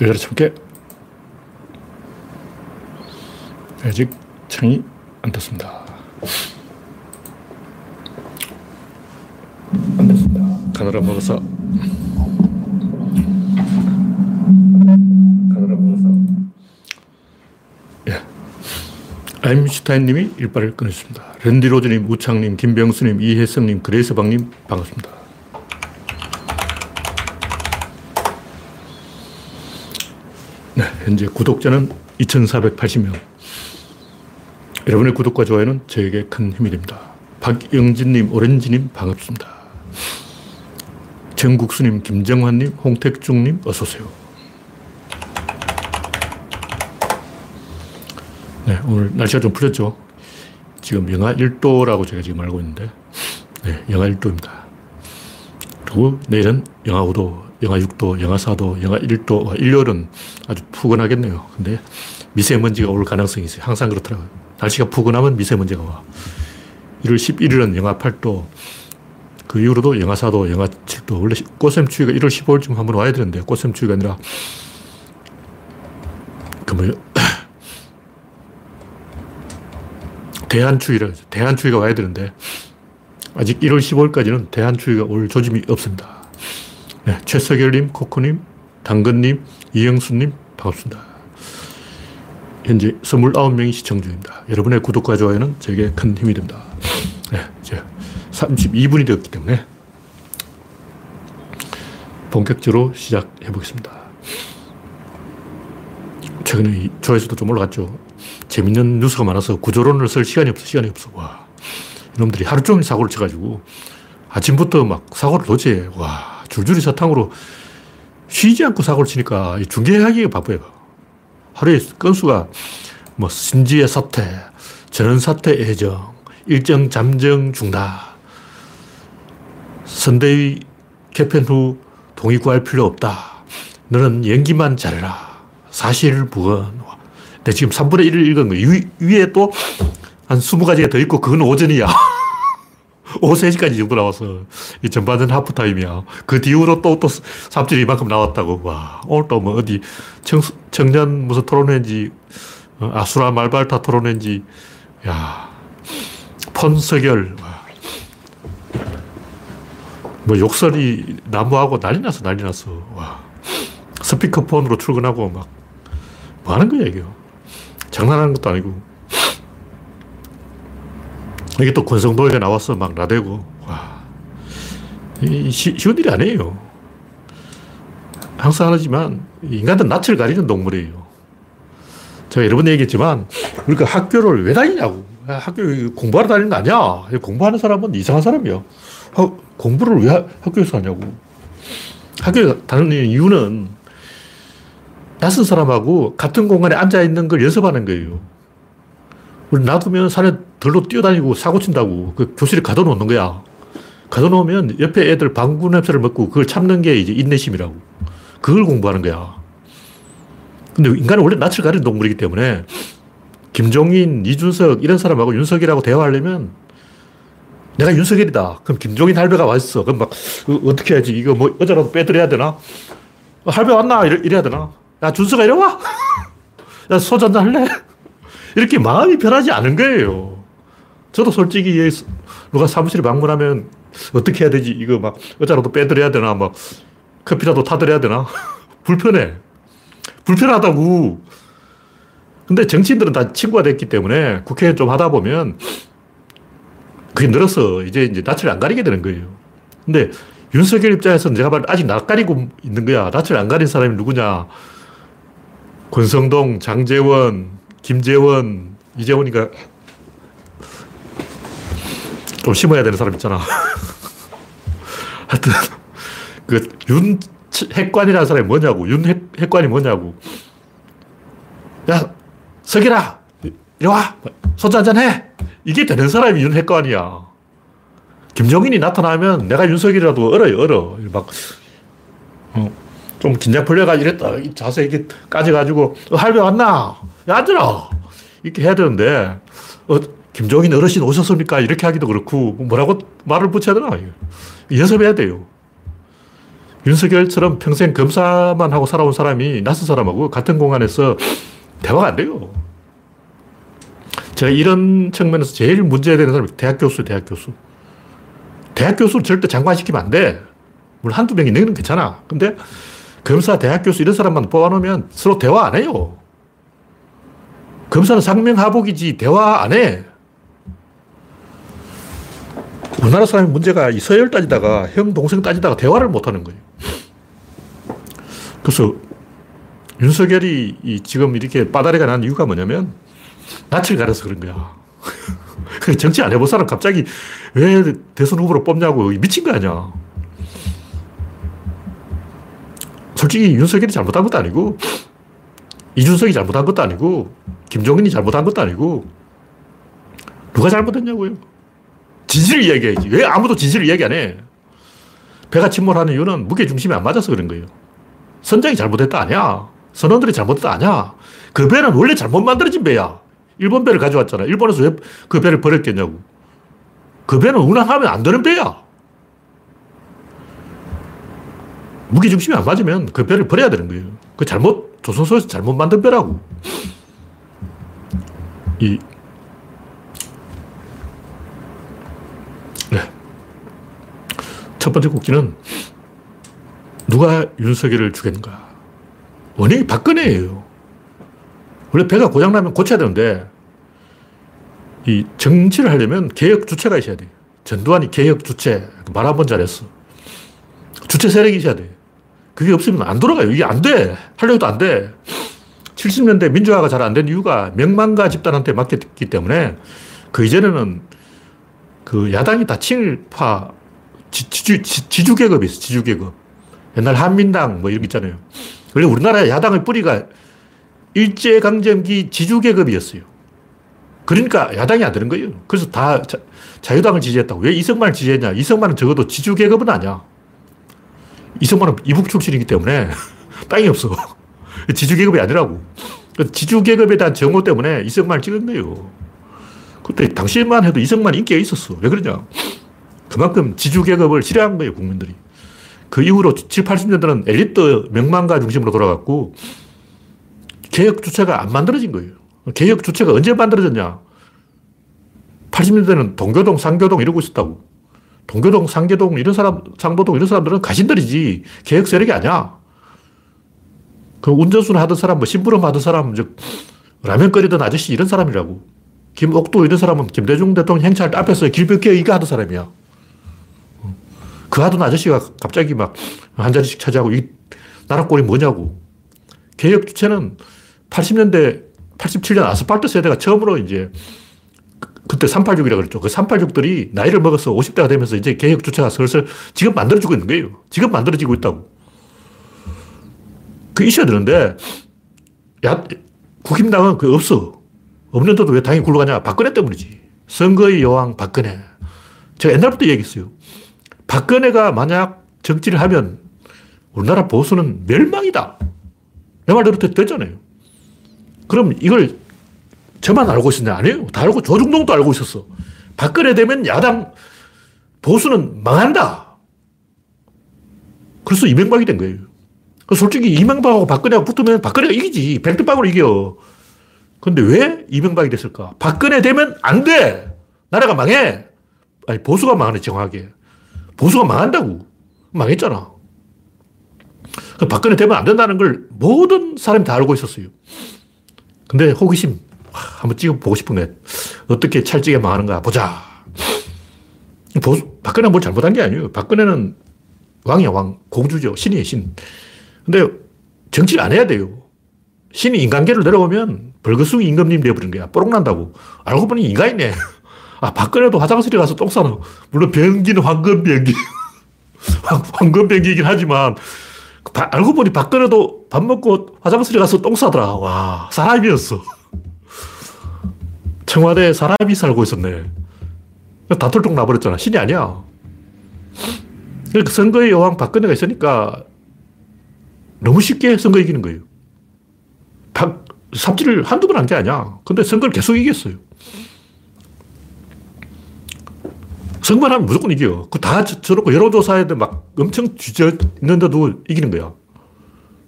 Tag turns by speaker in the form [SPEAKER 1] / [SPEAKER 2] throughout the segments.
[SPEAKER 1] 열여덟 개. 아직 창이 안 떴습니다. 안 됐습니다. 카메라 먹어서. 카메라 먹어서. 예. 아임슈타인 님이 일발을 끊으셨습니다. 랜디 로즈님, 우창님, 김병수님, 이혜성님, 그레이스방님 반갑습니다. 현재 구독자는 2,480명. 여러분의 구독과 좋아요는 저에게 큰 힘이 됩니다. 박영진님, 오렌지님 반갑습니다. 정국수님, 김정환님, 홍택중님 어서오세요. 네, 오늘 날씨가 좀 풀렸죠. 지금 영하 1도라고 제가 지금 알고 있는데, 네, 영하 1도입니다. 그리고 내일은 영하 5도, 영하 6도, 영하 4도, 영하 1도, 일요일은 아주 푸근하겠네요. 근데 미세먼지가 올 가능성이 있어요. 항상 그렇더라고요. 날씨가 푸근하면 미세먼지가 와. 1월 11일은 영하 8도, 그 이후로도 영하 4도, 영하 7도. 원래 꽃샘추위가 1월 15일쯤 한번 와야 되는데, 꽃샘추위가 아니라, 그 뭐, 대한추위라, 대한추위가 와야 되는데, 아직 1월 15일까지는 대한추위가 올 조짐이 없습니다. 네, 최석열님, 코코님, 당근님, 이영수님, 반갑습니다. 현재 29명이 시청 중입니다. 여러분의 구독과 좋아요는 제게 큰 힘이 됩니다. 네, 이제 32분이 되었기 때문에 본격적으로 시작해 보겠습니다. 최근에 조회수도 좀 올라갔죠. 재밌는 뉴스가 많아서 구조론을 쓸 시간이 없어, 시간이 없어. 와. 이놈들이 하루 종일 사고를 쳐가지고 아침부터 막 사고를 도제 와, 줄줄이 사탕으로 쉬지 않고 사고를 치니까 중계하기가 바빠요. 하루에 건수가 뭐 신지의 사태, 전원 사태 예정, 일정 잠정 중다. 선대위 개편 후 동의 구할 필요 없다. 너는 연기만 잘해라. 사실 부건. 내 지금 3분의 1을 읽은 거. 위에 또 한 20가지가 더 있고, 그건 오전이야. 오후 3시까지 정도 나와서 이 전반전 하프타임이야. 그 뒤로 또, 또 삽질이 이만큼 나왔다고. 와, 오늘 또 뭐 어디 청, 청년 무슨 토론회인지, 어, 아수라 말발타 토론회인지, 야, 폰서결, 와. 뭐 욕설이 나무하고 난리 났어, 난리 났어. 와. 스피커폰으로 출근하고 막, 뭐 하는 거야, 이게. 장난하는 것도 아니고. 이게 또 권성도에 나와서 막 나대고, 와. 이, 쉬, 쉬운 일이 아니에요. 항상 하지만, 인간은 낯을 가리는 동물이에요. 제가 여러 번 얘기했지만, 우리가 학교를 왜 다니냐고. 학교 공부하러 다니는 거 아니야. 공부하는 사람은 이상한 사람이야. 공부를 왜 학교에서 하냐고. 학교에 다니는 이유는 낯선 사람하고 같은 공간에 앉아 있는 걸 연습하는 거예요. 우리 놔두면 산에 들로 뛰어다니고 사고 친다고. 그 교실에 가둬놓는 거야. 가둬놓으면 옆에 애들 방구 냄새를 맡고 그걸 참는 게 이제 인내심이라고. 그걸 공부하는 거야. 근데 인간은 원래 낯을 가리는 동물이기 때문에 김종인, 이준석 이런 사람하고 윤석이라고 대화하려면 내가 윤석열이다. 그럼 김종인 할배가 왔어. 그럼 막 어, 어떻게 해야지? 이거 뭐 어제라도 빼드려야 되나? 어, 할배 왔나? 이래, 이래 야 되나? 야 준석아 이리 와. 야 한잔 할래? 이렇게 마음이 변하지 않은 거예요. 저도 솔직히 누가 사무실에 방문하면 어떻게 해야 되지? 이거 막 어쩌라도 빼드려야 되나? 막 커피라도 타드려야 되나? 불편해. 불편하다고. 근데 정치인들은 다 친구가 됐기 때문에 국회 좀 하다 보면 그게 늘어서 이제 이제 낯을 안 가리게 되는 거예요. 근데 윤석열 입장에서는 제가 봐 아직 낯가리고 있는 거야. 낯을 안 가린 사람이 누구냐. 권성동, 장재원, 김재원, 이재원이가 좀 심어야 되는 사람 있잖아. 하여튼, 그, 윤 핵관이라는 사람이 뭐냐고. 윤 핵, 핵관이 뭐냐고. 야, 석이라! 이리 와! 소주 한잔 해! 이게 되는 사람이 윤 핵관이야. 김종인이 나타나면 내가 윤석이라도 얼어요, 얼어. 막, 어, 좀 긴장 풀려가 이랬다. 자세 이렇게 까져가지고, 어, 할배 왔나? 야, 앉아라! 이렇게 해야 되는데, 어, 김종인 어르신 오셨습니까? 이렇게 하기도 그렇고, 뭐라고 말을 붙여야 되나? 연습해야 돼요. 윤석열처럼 평생 검사만 하고 살아온 사람이 낯선 사람하고 같은 공간에서 대화가 안 돼요. 제가 이런 측면에서 제일 문제되는 사람이 대학 교수, 대학 교수. 대학 교수를 절대 장관시키면 안 돼. 물론 한두 명이 내는 괜찮아. 근데 검사, 대학 교수 이런 사람만 뽑아놓으면 서로 대화 안 해요. 검사는 상명하복이지 대화 안 해. 우리나라 사람의 문제가 이 서열 따지다가 형, 동생 따지다가 대화를 못 하는 거예요. 그래서 윤석열이 지금 이렇게 빠다리가 난 이유가 뭐냐면 낯을 가려서 그런 거야. 정치 안 해본 사람 갑자기 왜 대선 후보로 뽑냐고 미친 거 아니야. 솔직히 윤석열이 잘못한 것도 아니고 이준석이 잘못한 것도 아니고 김종인이 잘못한 것도 아니고 누가 잘못했냐고요. 진실을 이야기해야지. 왜 아무도 진실을 이야기 안 해? 배가 침몰하는 이유는 무게중심이 안 맞아서 그런 거예요. 선장이 잘못했다 아니야. 선원들이 잘못했다 아니야. 그 배는 원래 잘못 만들어진 배야. 일본 배를 가져왔잖아. 일본에서 왜 그 배를 버렸겠냐고. 그 배는 운항하면 안 되는 배야. 무게중심이 안 맞으면 그 배를 버려야 되는 거예요. 그 잘못, 조선소에서 잘못 만든 배라고. 이, 네. 첫 번째 국기는 누가 윤석열을 죽였는가. 원인이 박근혜예요. 원래 배가 고장나면 고쳐야 되는데, 이 정치를 하려면 개혁 주체가 있어야 돼. 전두환이 개혁 주체. 말 한 번 잘했어. 주체 세력이 있어야 돼. 그게 없으면 안 돌아가요. 이게 안 돼. 하려고 해도 안 돼. 70년대 민주화가 잘 안 된 이유가 명망가 집단한테 맡겼기 때문에 그 이전에는 그 야당이 다 친일파 지주, 지주 계급이 있어. 지주 계급. 옛날 한민당 뭐 이런 거 있잖아요. 원래 우리나라의 야당의 뿌리가 일제강점기 지주계급이었어요. 그러니까 야당이 안 되는 거예요. 그래서 다 자, 유당을 지지했다고. 왜 이승만을 지지했냐? 이승만은 적어도 지주계급은 아니야. 이승만은 이북 출신이기 때문에 땅이 없어. 지주계급이 아니라고. 그 지주계급에 대한 정오 때문에 이승만을 찍은 거예요. 그때 당시만 해도 이승만 인기가 있었어. 왜 그러냐? 그만큼 지주계급을 싫어한 거예요, 국민들이. 그 이후로 7, 80년대는 엘리트 명망가 중심으로 돌아갔고, 개혁 주체가 안 만들어진 거예요. 개혁 주체가 언제 만들어졌냐? 80년대는 동교동, 상교동 이러고 있었다고. 동교동, 상계동 이런 사람, 상도동 이런 사람들은 가신들이지 개혁 세력이 아니야. 그 운전수나 하던 사람, 뭐 심부름 하던 사람, 즉 라면 끓이던 아저씨 이런 사람이라고. 김옥도 이런 사람은 김대중 대통령 행차할 때 앞에서 길벽해 이거 하던 사람이야. 그 하던 아저씨가 갑자기 막 한 자리씩 차지하고 이 나라 꼴이 뭐냐고. 개혁 주체는 80년대, 87년 아스팔트 세대가 처음으로 이제 그때 386이라고 그랬죠. 그 386들이 나이를 먹어서 50대가 되면서 이제 개혁 주체가 슬슬 지금 만들어지고 있는 거예요. 지금 만들어지고 있다고. 그 있어야 되는데, 야, 국힘당은 그 없어. 없는데도 왜 당이 굴러가냐? 박근혜 때문이지. 선거의 여왕 박근혜. 제가 옛날부터 얘기했어요. 박근혜가 만약 정치를 하면 우리나라 보수는 멸망이다. 내 말 들을 때 됐잖아요. 그럼 이걸 저만 알고 있었냐? 아니에요. 다 알고, 조중동도 알고 있었어. 박근혜 되면 야당 보수는 망한다. 그래서 이명박이 된 거예요. 솔직히 이명박하고 박근혜하고 붙으면 박근혜가 이기지. 백두방으로 이겨. 근데 왜 이명박이 됐을까? 박근혜 되면 안 돼! 나라가 망해! 아니, 보수가 망하네, 정확하게. 보수가 망한다고. 망했잖아. 박근혜 되면 안 된다는 걸 모든 사람이 다 알고 있었어요. 근데 호기심, 한번 찍어보고 싶은 거예요. 어떻게 찰지게 망하는가 보자. 박근혜는 뭘 잘못한 게 아니에요. 박근혜는 왕이야, 왕. 공주죠. 신이에요, 신. 근데 정치를 안 해야 돼요. 신이 인간계를 내려오면 벌거숭이 임금님 되어버린 거야. 뽀록난다고. 알고 보니 인간이네. 아, 박근혜도 화장실에 가서 똥 싸는. 물론 변기는 황금 변기. 황금 변기이긴 하지만, 바, 알고 보니 박근혜도 밥 먹고 화장실에 가서 똥 싸더라. 와, 사람이었어. 청와대에 사람이 살고 있었네. 다툴통 나버렸잖아. 신이 아니야. 그러니까 선거의 여왕 박근혜가 있으니까 너무 쉽게 선거 이기는 거예요. 박, 삽질을 한두 번 한 게 아니야. 근데 선거를 계속 이겼어요. 선거만 무조건 이겨. 그다 저렇고 여론조사에도 막 엄청 뒤져 있는데도 이기는 거야.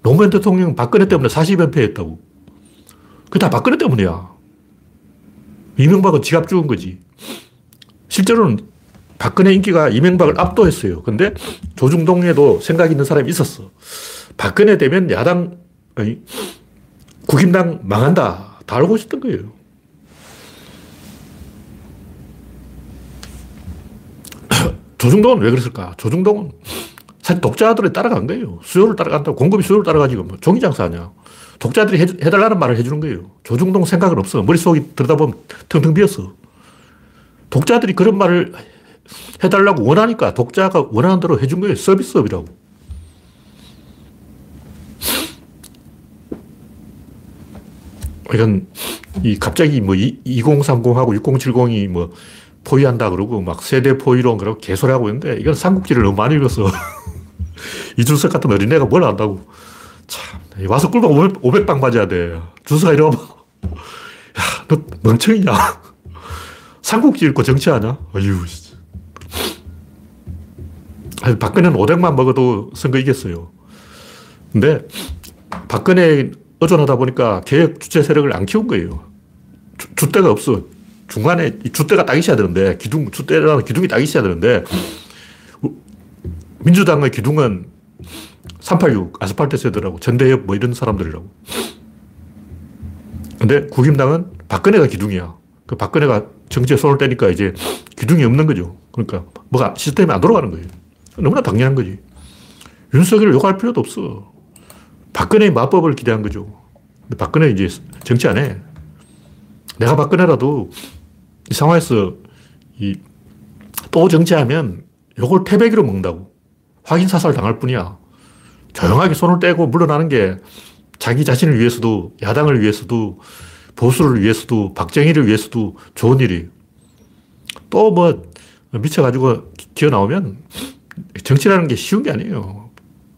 [SPEAKER 1] 노무현 대통령 박근혜 때문에 40연패 했다고. 그게 다 박근혜 때문이야. 이명박은 지갑 죽은 거지. 실제로는 박근혜 인기가 이명박을 압도했어요. 근데 조중동에도 생각 있는 사람이 있었어. 박근혜 되면 야당, 아니, 국힘당 망한다. 다 알고 있었던 거예요. 조중동은 왜 그랬을까? 조중동은 사실 독자들이 따라간 거예요. 수요를 따라간다고. 공급이 수요를 따라가지고 뭐 종이 장사 아니야. 독자들이 해, 달라는 말을 해주는 거예요. 조중동 생각은 없어. 머릿속이 들여다보면 텅텅 비었어. 독자들이 그런 말을 해달라고 원하니까 독자가 원하는 대로 해준 거예요. 서비스업이라고. 이건 이 갑자기 뭐 2030하고 6070이 뭐 포위한다 그러고 막 세대 포위론 그러고 개소리하고 있는데 이건 삼국지를 너무 많이 읽었어. 이준석 같은 어린애가 뭘 안다고. 참, 와서 꿀방 500, 방 맞아야 돼. 준석아 이러면 야, 너 멍청이냐? 삼국지 읽고 정치하냐? 어휴. 아니, 박근혜는 500만 먹어도 선거 이겼어요. 근데 박근혜 의존하다 보니까 개혁 주체 세력을 안 키운 거예요. 주, 주대가 없어. 중간에 주대가 딱 있어야 되는데, 기둥, 주대라는 기둥이 딱 있어야 되는데, 민주당의 기둥은 386 아스팔트 세더라고. 전대협 뭐 이런 사람들이라고. 근데 국힘당은 박근혜가 기둥이야. 그 박근혜가 정치에 손을 떼니까 이제 기둥이 없는 거죠. 그러니까 뭐가 시스템이 안 돌아가는 거예요. 너무나 당연한 거지. 윤석열을 욕할 필요도 없어. 박근혜의 마법을 기대한 거죠. 근데 박근혜 이제 정치 안 해. 내가 박근혜라도 이 상황에서 이 또 정치하면 요걸 태백이로 먹는다고. 확인 사살 당할 뿐이야. 조용하게 손을 떼고 물러나는 게 자기 자신을 위해서도 야당을 위해서도 보수를 위해서도 박정희를 위해서도 좋은 일이. 또 뭐 미쳐가지고 기어 나오면 정치라는 게 쉬운 게 아니에요.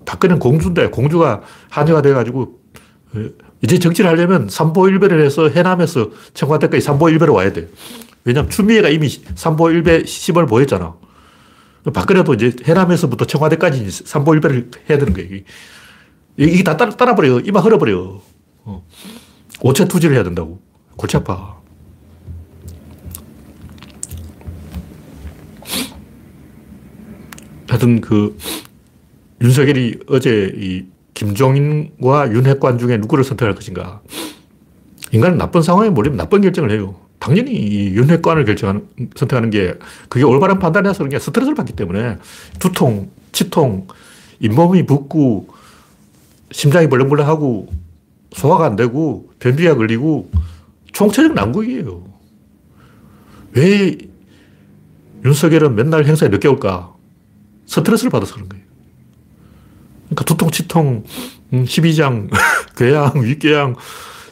[SPEAKER 1] 박근혜는 공주인데 공주가 한여가 돼가지고 이제 정치를 하려면 삼보일배를 해서 해남에서 청와대까지 삼보일배로 와야 돼. 왜냐면 추미애가 이미 삼보일배 시범을 보였잖아. 박근혜도 이제 해남에서부터 청와대까지 삼보일배를 해야 되는 거예요. 이게 다 따라, 따라버려. 이마 흘어버려. 어. 오체 투지를 해야 된다고. 골치 아파. 하여튼 그 윤석열이 어제 이 김종인과 윤핵관 중에 누구를 선택할 것인가. 인간은 나쁜 상황에 몰리면 나쁜 결정을 해요. 당연히 이 윤핵관을 결정하는, 선택하는 게 그게 올바른 판단이라서 그런 게 스트레스를 받기 때문에 두통, 치통, 잇몸이 붓고 심장이 벌렁벌렁하고 소화가 안 되고 변비가 걸리고 총체적 난국이에요. 왜 윤석열은 맨날 행사에 늦게 올까? 스트레스를 받아서 그런 거예요. 그러니까 두통, 치통, 12장, 음, 궤양, 윗궤양,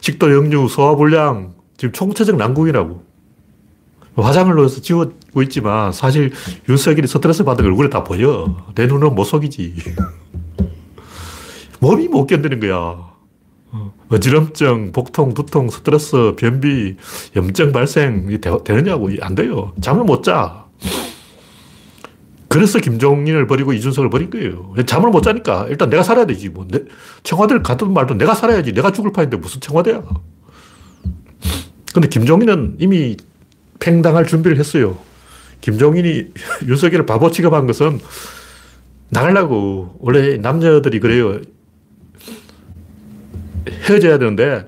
[SPEAKER 1] 식도 역류, 소화불량, 지금 총체적 난국이라고. 화장을 넣어서 지우고 있지만 사실 윤석열이 스트레스 받은 얼굴에 다 보여. 내 눈은 못 속이지. 몸이 못 견디는 거야. 어, 어지럼증, 복통, 두통, 스트레스, 변비, 염증 발생, 되느냐고. 안 돼요. 잠을 못 자. 그래서 김종인을 버리고 이준석을 버린 거예요. 잠을 못 자니까 일단 내가 살아야 되지. 뭐 내, 청와대를 가든 말든 내가 살아야지. 내가 죽을 판인데 무슨 청와대야. 근데 김종인은 이미 팽당할 준비를 했어요. 김종인이 윤석열을 바보 취급한 것은 나가려고. 원래 남자들이 그래요. 헤어져야 되는데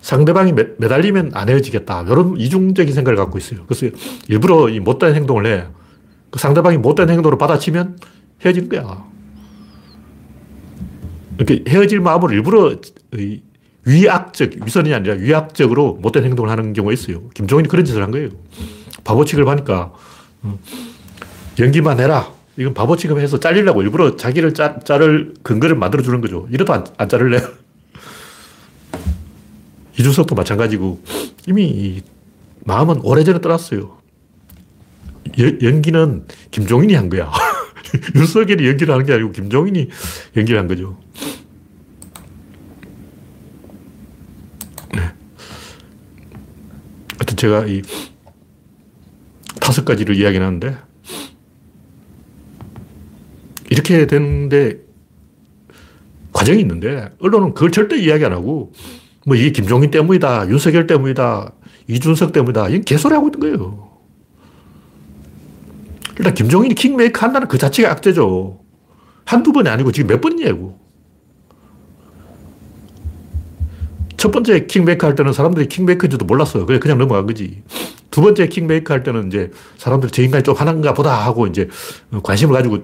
[SPEAKER 1] 상대방이 매달리면 안 헤어지겠다. 이런 이중적인 생각을 갖고 있어요. 그래서 일부러 이 못된 행동을 해. 그 상대방이 못된 행동으로 받아치면 헤어지는 거야. 이렇게 헤어질 마음을 일부러 위악적, 위선이 아니라 위악적으로 못된 행동을 하는 경우가 있어요. 김종인이 그런 짓을 한 거예요. 바보 취급하니까, 어, 연기만 해라. 이건 바보 취급해서 잘리려고 일부러 자기를 짜, 자를 근거를 만들어주는 거죠. 이래도 안, 안 자를래. 이준석도 마찬가지고, 이미 마음은 오래전에 떠났어요. 연기는 김종인이 한 거야. 윤석열이 연기를 하는 게 아니고 김종인이 연기를 한 거죠. 제가 이 다섯 가지를 이야기하는데 이렇게 되는데 과정이 있는데 언론은 그걸 절대 이야기 안 하고 뭐 이게 김종인 때문이다, 윤석열 때문이다, 이준석 때문이다. 이건 개소리 하고 있는 거예요. 일단 김종인이 킹메이커 한다는 그 자체가 악재죠. 한두 번이 아니고 지금 몇 번이냐고. 첫 번째 킹메이커 할 때는 사람들이 킹메이커인지도 몰랐어요. 그냥 그냥 넘어간 거지. 두 번째 킹메이커 할 때는 이제 사람들이 저 인간이 좀 하는가 보다 하고 이제 관심을 가지고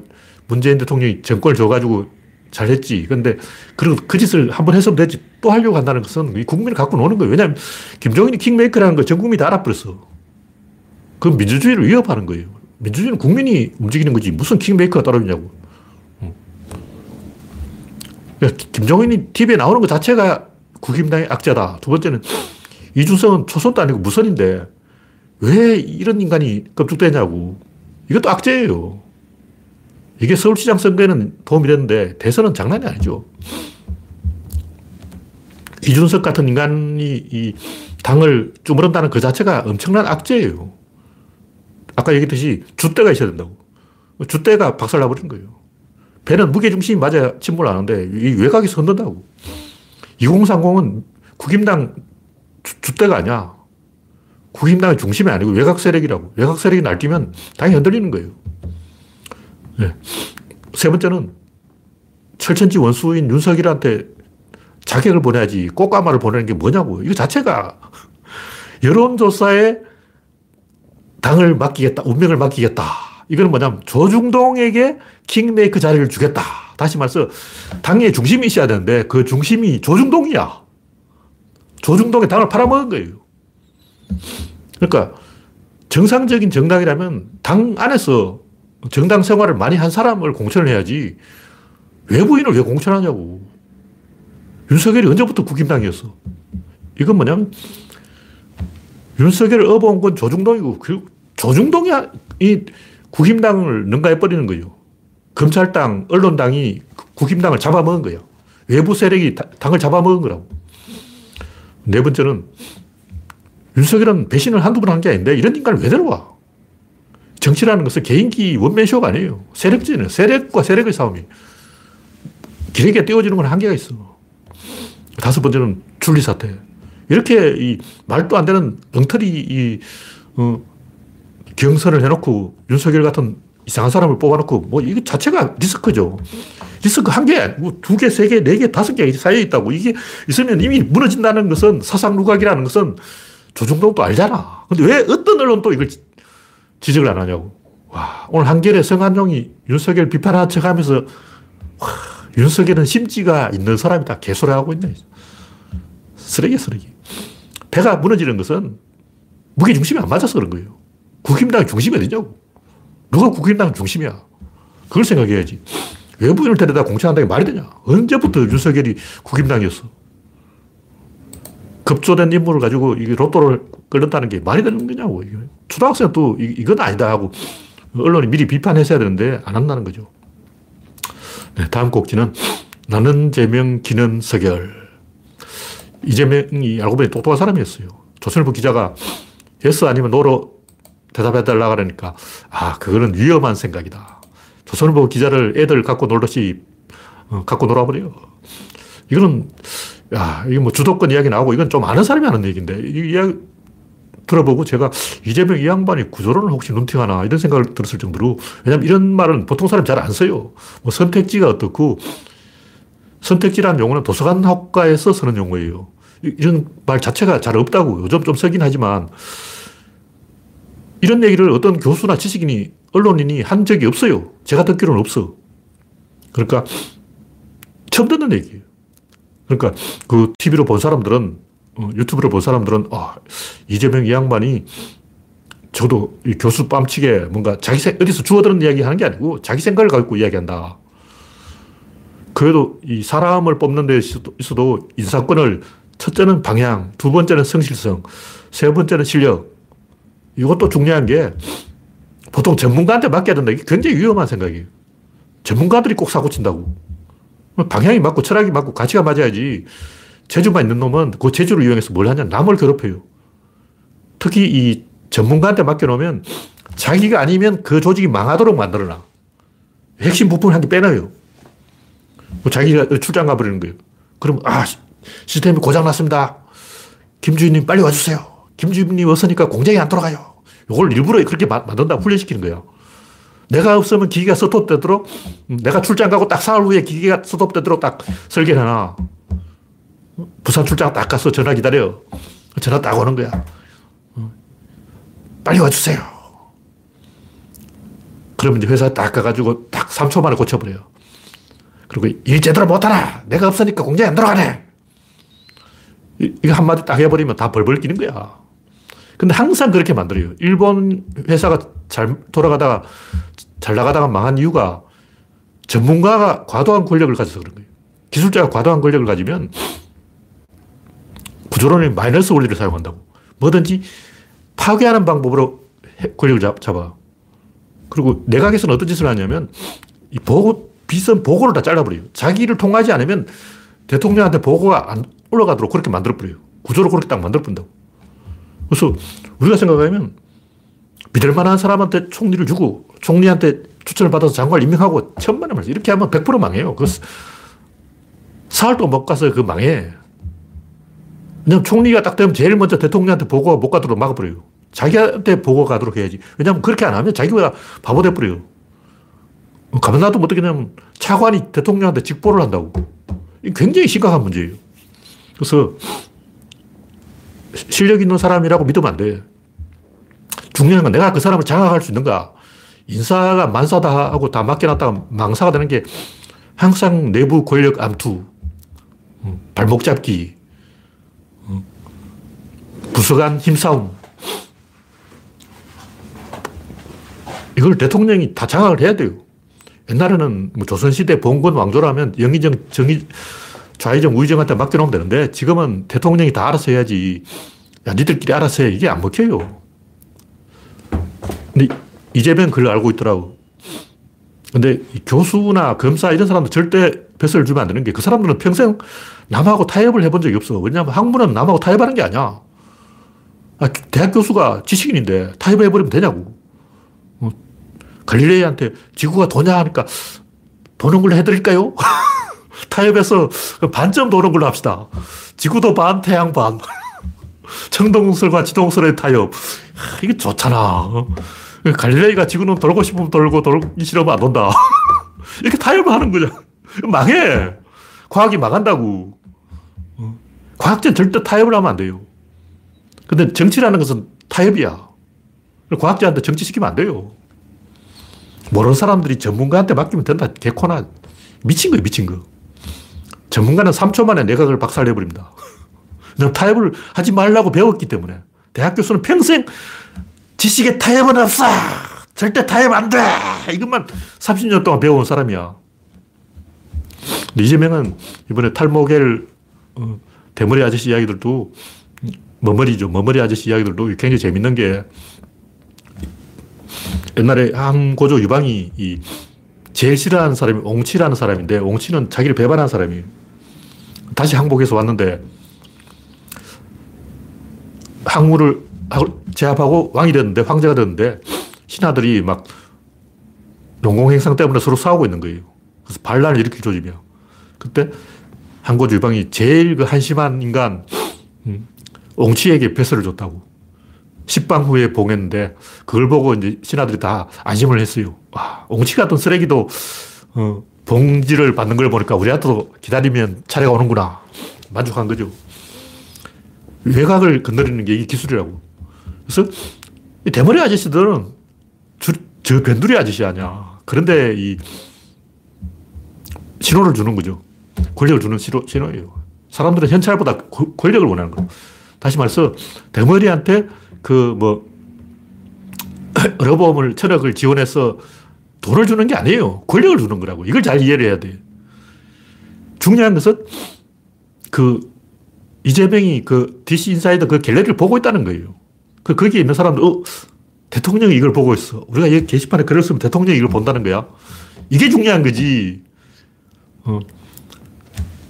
[SPEAKER 1] 문재인 대통령이 정권을 줘가지고 잘했지. 근데 그리고 그 짓을 한 번 했으면 되지. 또 하려고 한다는 것은 국민을 갖고 노는 거예요. 왜냐하면 김종인이 킹메이커라는 걸전 국민이 다 알아버렸어. 그 민주주의를 위협하는 거예요. 민주주의는 국민이 움직이는 거지. 무슨 킹메이커가 따르냐고. 김종인이 TV에 나오는 것 자체가 국힘당의 악재다. 두 번째는 이준석은 초선도 아니고 무선인데 왜 이런 인간이 껍죽되냐고. 이것도 악재예요. 이게 서울시장 선거에는 도움이 됐는데 대선은 장난이 아니죠. 이준석 같은 인간이 이 당을 주무른다는 그 자체가 엄청난 악재예요. 아까 얘기했듯이 주대가 있어야 된다고. 주대가 박살나버린 거예요. 배는 무게중심이 맞아야 침몰 하는데 이 외곽에서 흔든다고. 2030은 국임당 주, 대가 아니야. 국임당의 중심이 아니고 외곽 세력이라고. 외곽 세력이 날뛰면 당이 흔들리는 거예요. 네. 세 번째는 철천지 원수인 윤석열한테 자격을 보내야지 꽃가마를 보내는 게 뭐냐고. 이거 자체가 여론조사에 당을 맡기겠다, 운명을 맡기겠다. 이거는 뭐냐면 조중동에게 킹메이크 자리를 주겠다. 다시 말해서 당의 중심이 있어야 되는데 그 중심이 조중동이야. 조중동에 당을 팔아먹은 거예요. 그러니까 정상적인 정당이라면 당 안에서 정당 생활을 많이 한 사람을 공천을 해야지 외부인을 왜 공천하냐고. 윤석열이 언제부터 국힘당이었어? 이건 뭐냐면 윤석열을 업어온 건 조중동이고 그 조중동이 이 국힘당을 능가해버리는 거예요. 검찰당, 언론당이 국힘당을 잡아먹은 거예요. 외부 세력이 당을 잡아먹은 거라고. 네 번째는 윤석열은 배신을 한두 번 한 게 아닌데 이런 인간을 왜 데려와? 정치라는 것은 개인기 원맨쇼가 아니에요. 세력전이에요. 세력과 세력의 싸움이. 기레기가 띄워지는 건 한계가 있어. 다섯 번째는 줄리 사태. 이렇게 이 말도 안 되는 엉터리 이, 어, 경선을 해놓고 윤석열 같은 이상한 사람을 뽑아놓고 뭐 이거 자체가 리스크죠. 리스크 한 개, 뭐 두 개, 세 개, 네 개, 다섯 개 쌓여 있다고. 이게 있으면 이미 무너진다는 것은 사상 누각이라는 것은 조중동도 알잖아. 근데 왜 어떤 언론도 이걸 지적을 안 하냐고. 와, 오늘 한겨레 성한용이 윤석열 비판하는 척 하면서, 와, 윤석열은 심지가 있는 사람이다. 개소리 하고 있네. 쓰레기, 쓰레기. 배가 무너지는 것은 무게중심이 안 맞아서 그런 거예요. 국힘당 중심이 어디냐고. 누가 국힘당 중심이야. 그걸 생각해야지. 외부인을 데려다 공천한다는 게 말이 되냐. 언제부터 윤석열이 국힘당이었어. 급조된 인물을 가지고 이 로또를 끌는다는 게 말이 되는 거냐고. 초등학생은 또 이건 아니다 하고 언론이 미리 비판했어야 되는데 안 한다는 거죠. 네, 다음 꼭지는 나는 제명, 기는 서결. 이재명이 알고 보니 똑똑한 사람이었어요. 조선일보 기자가 yes 아니면 no로 대답해달라 그러니까 아, 그거는 위험한 생각이다. 조선일보 기자를 애들 갖고 놀듯이 어, 갖고 놀아버려요. 이거는 야, 이게 뭐 주도권 이야기 나오고 이건 좀 아는 사람이 하는 얘기인데 이 이야기 들어보고 제가 이재명 이 양반이 구조론을 혹시 눈팅하나 이런 생각을 들었을 정도로 왜냐면 이런 말은 보통 사람 잘 안 써요. 뭐 선택지가 어떻고 선택지라는 용어는 도서관 학과에서 쓰는 용어예요. 이런 말 자체가 잘 없다고 요즘 좀 쓰긴 하지만 이런 얘기를 어떤 교수나 지식인이 언론인이 한 적이 없어요. 제가 듣기로는 없어. 그러니까 처음 듣는 얘기예요. 그러니까 그 TV로 본 사람들은 어, 유튜브를 본 사람들은 아, 이재명 이 양반이 저도 이 교수 뺨치게 뭔가 자기 생, 어디서 주워들은 이야기 하는 게 아니고 자기 생각을 갖고 이야기한다. 그래도 이 사람을 뽑는 데 있어도 인사권을 첫째는 방향, 두 번째는 성실성, 세 번째는 실력. 이것도 중요한 게 보통 전문가한테 맡겨야 된다. 이게 굉장히 위험한 생각이에요. 전문가들이 꼭 사고 친다고. 방향이 맞고 철학이 맞고 가치가 맞아야지. 재주만 있는 놈은 그 재주를 이용해서 뭘 하냐? 남을 괴롭혀요. 특히 이 전문가한테 맡겨놓으면 자기가 아니면 그 조직이 망하도록 만들어놔. 핵심 부분 한개 빼놔요. 뭐 자기가 출장 가버리는 거예요. 그럼, 아, 시스템이 고장났습니다. 김주인님 빨리 와주세요. 김주인님 없으니까 공장이 안 돌아가요. 이걸 일부러 그렇게 만든다 훈련시키는 거예요. 내가 없으면 기계가 스톱되도록, 음, 내가 출장 가고 딱 사흘 후에 기계가 스톱되도록 딱 설계를 해놔. 부산 출장 딱 가서 전화 기다려. 전화 딱 오는 거야. 어. 빨리 와주세요. 그러면 이제 회사에 딱 가가지고 딱 3초 만에 고쳐버려요. 그리고 일 제대로 못하나? 내가 없으니까 공장이 안 돌아가네. 이거 한마디 딱 해버리면 다 벌벌 끼는 거야. 근데 항상 그렇게 만들어요. 일본 회사가 잘 돌아가다가, 잘 나가다가 망한 이유가 전문가가 과도한 권력을 가져서 그런 거예요. 기술자가 과도한 권력을 가지면 구조론이 마이너스 원리를 사용한다고. 뭐든지 파괴하는 방법으로 권력을 잡, 아 그리고 내각에서는 어떤 짓을 하냐면 이 보고, 비선 보고를 다 잘라버려요. 자기를 통하지 않으면 대통령한테 보고가 안 올라가도록 그렇게 만들어버려요. 구조를 그렇게 딱 만들어본다고. 그래서 우리가 생각하면 믿을 만한 사람한테 총리를 주고 총리한테 추천을 받아서 장관을 임명하고 천만의 말 이렇게 하면 100% 망해요. 그 사흘 동안 못 가서 그 망해. 왜냐면 총리가 딱 되면 제일 먼저 대통령한테 보고가 못 가도록 막아버려요. 자기한테 보고 가도록 해야지. 왜냐면 그렇게 안 하면 자기가 바보 돼버려요. 가만 놔두면 어떻게 되냐면 차관이 대통령한테 직보를 한다고. 굉장히 심각한 문제예요. 그래서 실력 있는 사람이라고 믿으면 안 돼. 중요한 건 내가 그 사람을 장악할 수 있는가. 인사가 만사다 하고 다 맡겨놨다가 망사가 되는 게 항상 내부 권력 암투, 음, 발목 잡기, 음, 부서간 힘싸움. 이걸 대통령이 다 장악을 해야 돼요. 옛날에는 뭐 조선시대 봉건 왕조라면 영의정, 정의, 좌의정, 우의정한테 맡겨놓으면 되는데 지금은 대통령이 다 알아서 해야지. 야, 니들끼리 알아서 해. 이게 안 먹혀요. 근데 이재명 그걸 알고 있더라고. 근데 교수나 검사 이런 사람들 절대 뱃을 주면 안 되는 게 그 사람들은 평생 남하고 타협을 해본 적이 없어. 왜냐하면 학문은 남하고 타협하는 게 아니야. 아, 대학 교수가 지식인인데 타협해버리면 되냐고. 어, 갈릴레이한테 지구가 도냐 하니까 도는 걸로 해드릴까요? 타협해서 반점 도는 걸로 합시다. 지구도 반, 태양 반. 청동설과 지동설의 타협. 이게 좋잖아. 갈릴레이가 지구는 돌고 싶으면 돌고 돌기 싫으면 안 돈다. 이렇게 타협을 하는 거죠. 망해. 과학이 망한다고. 과학자는 절대 타협을 하면 안 돼요. 근데 정치라는 것은 타협이야. 과학자한테 정치시키면 안 돼요. 모르는 사람들이 전문가한테 맡기면 된다. 개코나. 미친 거예요, 미친 거. 전문가는 3초 만에 내각을 박살내버립니다. 타협을 하지 말라고 배웠기 때문에. 대학 교수는 평생 지식의 타협은 없어! 절대 타협 안 돼! 이것만 30년 동안 배워온 사람이야. 이재명은 이번에 탈모겔, 어, 대머리 아저씨 이야기들도, 머머리죠. 머머리 아저씨 이야기들도 굉장히 재밌는 게, 옛날에 항고조 유방이 이 제일 싫어하는 사람이 옹치라는 사람인데, 옹치는 자기를 배반한 사람이에요. 다시 항복해서 왔는데 항무를 제압하고 왕이 됐는데 황제가 됐는데 신하들이 막 용공행상 때문에 서로 싸우고 있는 거예요. 그래서 반란을 일으킬 조짐이야. 그때 항고주 유방이 제일 그 한심한 인간 음, 옹치에게 패서를 줬다고. 식방 후에 봉했는데 그걸 보고 이제 신하들이 다 안심을 했어요. 와, 옹치 같은 쓰레기도 어, 봉지를 받는 걸 보니까 우리한테도 기다리면 차례가 오는구나. 만족한 거죠. 외곽을 건드리는 게 이게 기술이라고. 그래서 이 대머리 아저씨들은 저, 저 변두리 아저씨 아니야. 그런데 이 신호를 주는 거죠. 권력을 주는 신호, 신호예요. 사람들은 현찰보다 권력을 원하는 거예요. 다시 말해서 대머리한테 그 뭐, 의료보험을 천억을 지원해서 돈을 주는 게 아니에요. 권력을 주는 거라고. 이걸 잘 이해를 해야 돼. 중요한 것은 그 이재명이 그 DC 인사이더 그 갤러리를 보고 있다는 거예요. 그 거기에 있는 사람들, 어, 대통령이 이걸 보고 있어. 우리가 이 게시판에 글을 쓰면 대통령이 이걸 본다는 거야. 이게 중요한 거지. 어.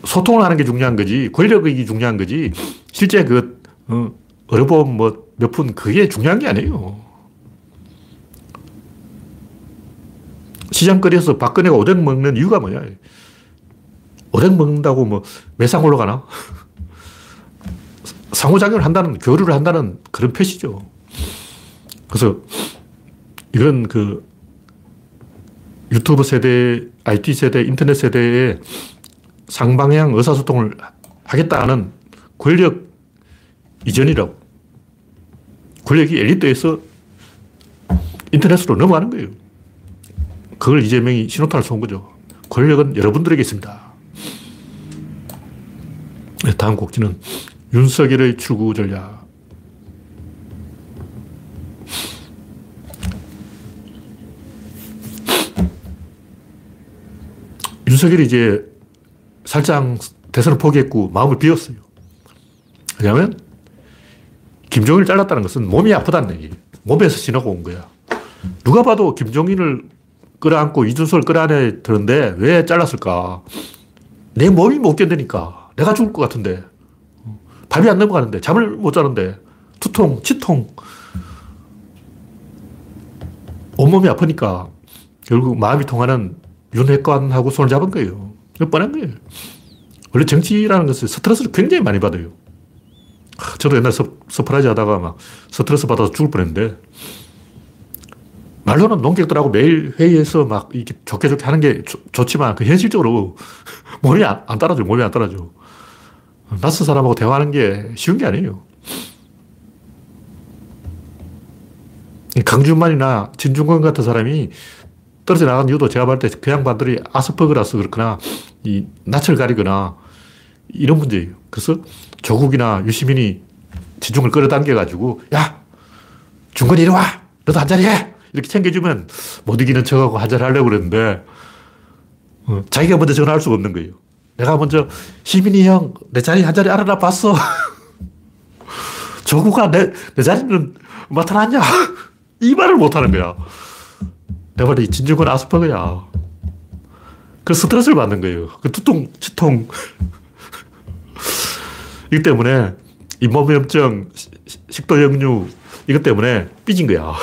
[SPEAKER 1] 소통을 하는 게 중요한 거지. 권력이 중요한 거지. 실제 그, 어, 의료보험 뭐몇 푼, 그게 중요한 게 아니에요. 시장거리에서 박근혜가 오뎅 먹는 이유가 뭐냐. 오뎅 먹는다고 뭐 매상 올라가나? 상호작용을 한다는, 교류를 한다는 그런 표시죠. 그래서 이건 그 유튜브 세대, IT 세대, 인터넷 세대의 상방향 의사소통을 하겠다는 권력 이전이라고. 권력이 엘리트에서 인터넷으로 넘어가는 거예요. 그걸 이재명이 신호탄을 쏜 거죠. 권력은 여러분들에게 있습니다. 네, 다음 곡지는 윤석열의 출구 전략. 윤석열이 이제 살짝 대선을 포기했고 마음을 비웠어요. 왜냐하면 김종인을 잘랐다는 것은 몸이 아프다는 얘기. 몸에서 신호가 온 거야. 누가 봐도 김종인을 끌어안고 이준석을 끌어안에 드는데 왜 잘랐을까? 내 몸이 못 견디니까. 내가 죽을 것 같은데. 밤이 안 넘어가는데. 잠을 못 자는데. 두통, 치통. 온몸이 아프니까 결국 마음이 통하는 윤핵관하고 손을 잡은 거예요. 뻔한 거예요. 원래 정치라는 것은 스트레스를 굉장히 많이 받아요. 저도 옛날 서, 서프라이즈 하다가 막 스트레스 받아서 죽을 뻔했는데 말로는 논객들하고 매일 회의해서 막 이렇게 좋게 좋게 하는 게 좋, 지만 그 현실적으로 몸이 안, 안 따라줘. 몸이 안 따라줘. 낯선 사람하고 대화하는 게 쉬운 게 아니에요. 강준만이나 진중권 같은 사람이 떨어져 나간 이유도 제가 볼 때 그 양반들이 아스퍼그라서 그렇거나 이 낯을 가리거나 이런 문제예요. 그래서 조국이나 유시민이 진중을 끌어당겨가지고 야 중건이 이리 와 너도 한자리 해 이렇게 챙겨주면 못 이기는 척하고 한잔 하려고 그랬는데, 어, 자기가 먼저 전화할 수가 없는 거예요. 내가 먼저, 시민이 형, 내 자리 한 자리 알아나 봤어. 조구가 내, 내 자리는 맡아놨냐? 이 말을 못 하는 거야. 내가 볼때 진중권 아스퍼그야. 그 스트레스를 받는 거예요. 그 두통, 치통. 이 때문에 잇몸염증, 식도역류, 이것 때문에 삐진 거야.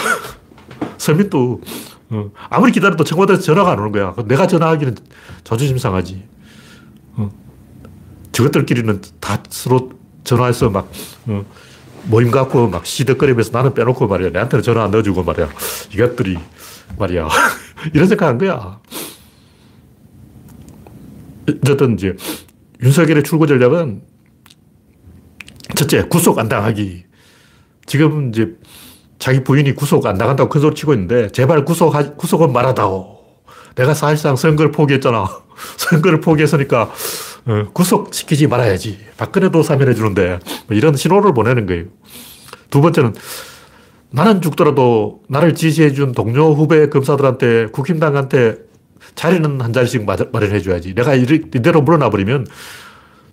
[SPEAKER 1] 설mit도 어, 아무리 기다려도 청와대에서 전화가 안 오는 거야. 내가 전화하기는 자존심 상하지. 어, 저것들끼리는 다 서로 전화해서 막 어, 모임 갖고 막 시덕거리면서 나는 빼놓고 말이야. 내한테는 전화 안 넣어주고 말이야. 이것들이 말이야. 이런 생각한 거야. 어쨌든 이제 윤석열의 출구 전략은 첫째, 구속 안 당하기. 지금 이제 자기 부인이 구속 안 나간다고 큰 소리 치고 있는데 제발 구속, 구속은 말하다오. 내가 사실상 선거를 포기했잖아. 선거를 포기했으니까 어, 구속시키지 말아야지. 박근혜도 사면해 주는데 뭐 이런 신호를 보내는 거예요. 두 번째는 나는 죽더라도 나를 지지해 준 동료 후배 검사들한테 국힘당한테 자리는 한 자리씩 마련해 줘야지. 내가 이대로 물러나 버리면